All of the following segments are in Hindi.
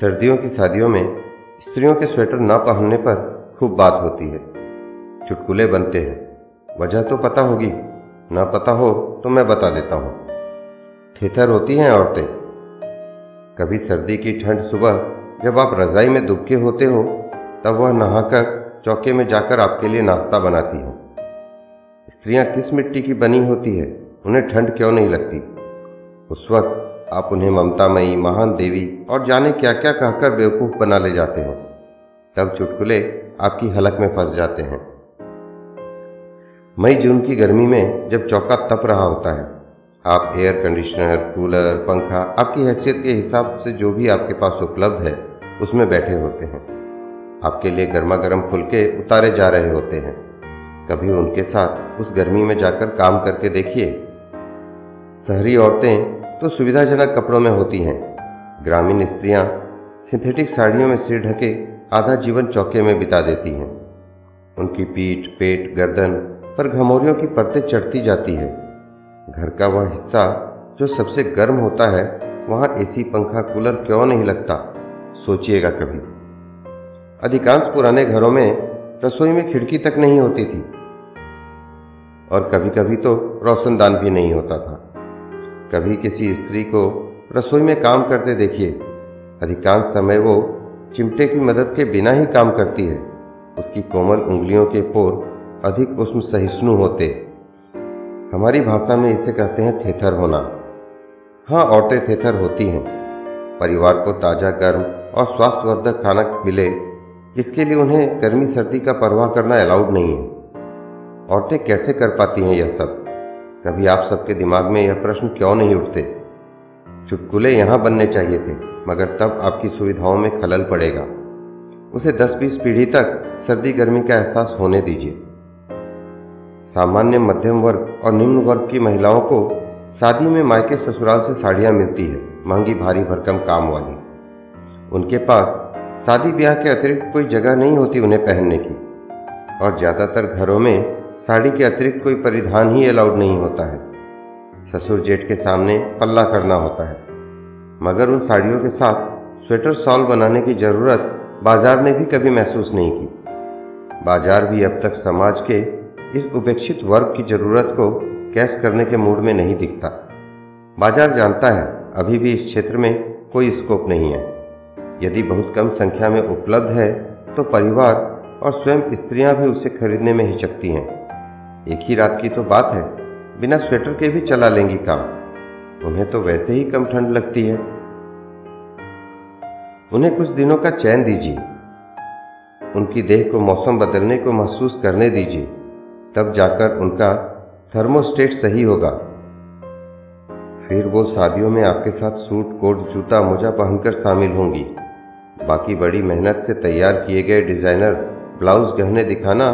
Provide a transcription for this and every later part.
सर्दियों की शादियों में स्त्रियों के स्वेटर ना पहनने पर खूब बात होती है। चुटकुले बनते हैं। वजह तो पता होगी। ना पता हो तो मैं बता देता हूँ। थेथर होती हैं औरतें। कभी सर्दी की ठंड सुबह जब आप रज़ाई में दुबके होते हो, तब वह नहाकर चौके में जाकर आपके लिए नाश्ता बनाती हैं। स्त्रियाँ किस मिट्टी की बनी होती है? उन्हें ठंड क्यों नहीं लगती? उस वक्त आप उन्हें ममतामयी, महान देवी और जाने क्या क्या कहकर बेवकूफ़ बना ले जाते हैं। तब चुटकुले आपकी हलक में फंस जाते हैं। मई, जून की गर्मी में जब चौका तप रहा होता है, आप एयर कंडीशनर कूलर पंखा, आपकी हैसियत के हिसाब से जो भी आपके पास उपलब्ध है, उसमें बैठे होते हैं। आपके लिए गर्मा गर्म फुलके उतारे जा रहे होते हैं। कभी उनके साथ उस गर्मी में जाकर काम करके देखिए। शहरी औरतें तो सुविधाजनक कपड़ों में होती हैं। ग्रामीण स्त्रियाँ सिंथेटिक साड़ियों में सिर ढके आधा जीवन चौके में बिता देती हैं। उनकी पीठ, पेट, गर्दन पर घमोरियों की परतें चढ़ती जाती है। घर का वह हिस्सा जो सबसे गर्म होता है, वहाँ एसी पंखा कूलर क्यों नहीं लगता? सोचिएगा कभी। अधिकांश पुराने घरों में रसोई में खिड़की तक नहीं होती थी। और कभी कभी तो रोशनदान भी नहीं होता था। कभी किसी स्त्री को रसोई में काम करते देखिए। अधिकांश समय वो चिमटे की मदद के बिना ही काम करती है। उसकी कोमल उंगलियों के पोर अधिक उष्म सहिष्णु होते। हमारी भाषा में इसे कहते हैं थेथर होना। हाँ औरतें थेथर होती हैं। परिवार को ताज़ा गर्म और स्वास्थ्यवर्धक खाना मिले, इसके लिए उन्हें गर्मी सर्दी का परवाह करना अलाउड नहीं है। औरतें कैसे कर पाती हैं यह सब? कभी आप सबके दिमाग में यह प्रश्न क्यों नहीं उठते? चुटकुले यहाँ बनने चाहिए थे, मगर तब आपकी सुविधाओं में खलल पड़ेगा। उसे 10-20 पीढ़ी तक सर्दी गर्मी का एहसास होने दीजिए। सामान्य मध्यम वर्ग और निम्न वर्ग की महिलाओं को शादी में मायके ससुराल से साड़ियाँ मिलती है, महँगी भारी भरकम काम वाली। उनके पास शादी ब्याह के अतिरिक्त कोई जगह नहीं होती उन्हें पहनने की। और ज़्यादातर घरों में साड़ी के अतिरिक्त कोई परिधान ही अलाउड नहीं होता है। ससुर जेठ के सामने पल्ला करना होता है। मगर उन साड़ियों के साथ स्वेटर सॉल बनाने की ज़रूरत बाज़ार ने भी कभी महसूस नहीं की। बाज़ार भी अब तक समाज के इस उपेक्षित वर्ग की ज़रूरत को कैश करने के मूड में नहीं दिखता। बाज़ार जानता है, अभी भी इस क्षेत्र में कोई स्कोप नहीं है। यदि बहुत कम संख्या में उपलब्ध है तो परिवार और स्वयं स्त्रियाँ भी उसे खरीदने में हिचकती हैं। एक ही रात की तो बात है। बिना स्वेटर के भी चला लेंगी काम। उन्हें तो वैसे ही कम ठंड लगती है। उन्हें कुछ दिनों का चैन दीजिए। उनकी देह को मौसम बदलने को महसूस करने दीजिए। तब जाकर उनका थर्मोस्टेट सही होगा। फिर वो शादियों में आपके साथ सूट, कोट, जूता, मोजा पहनकर शामिल होंगी। बाकी बड़ी मेहनत से तैयार किए गए डिज़ाइनर ब्लाउज गहने दिखाना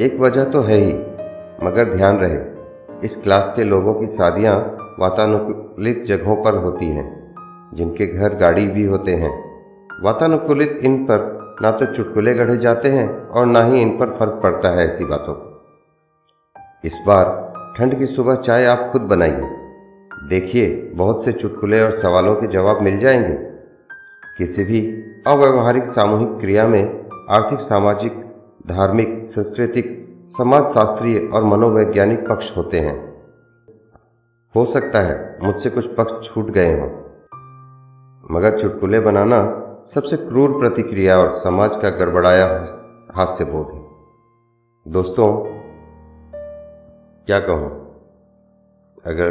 एक वजह तो है ही। मगर ध्यान रहे, इस क्लास के लोगों की शादियाँ वातानुकूलित जगहों पर होती हैं, जिनके घर गाड़ी भी होते हैं। वातानुकूलित इन पर ना तो चुटकुले गढ़े जाते हैं और ना ही इन पर फ़र्क पड़ता है ऐसी बातों को। इस बार ठंड की सुबह चाय आप खुद बनाइए। देखिए, बहुत से चुटकुले और सवालों के जवाब मिल जाएँगे। किसी भी अव्यवहारिक सामूहिक क्रिया में आर्थिक, सामाजिक, धार्मिक, सांस्कृतिक समाजशास्त्रीय और मनोवैज्ञानिक पक्ष होते हैं। हो सकता है मुझसे कुछ पक्ष छूट गए हों। मगर चुटकुले बनाना सबसे क्रूर प्रतिक्रिया और समाज का गड़बड़ाया हास्य बोध है। दोस्तों, क्या कहूँ? अगर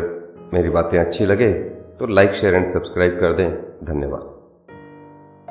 मेरी बातें अच्छी लगे तो लाइक शेयर एंड सब्सक्राइब कर दें। धन्यवाद।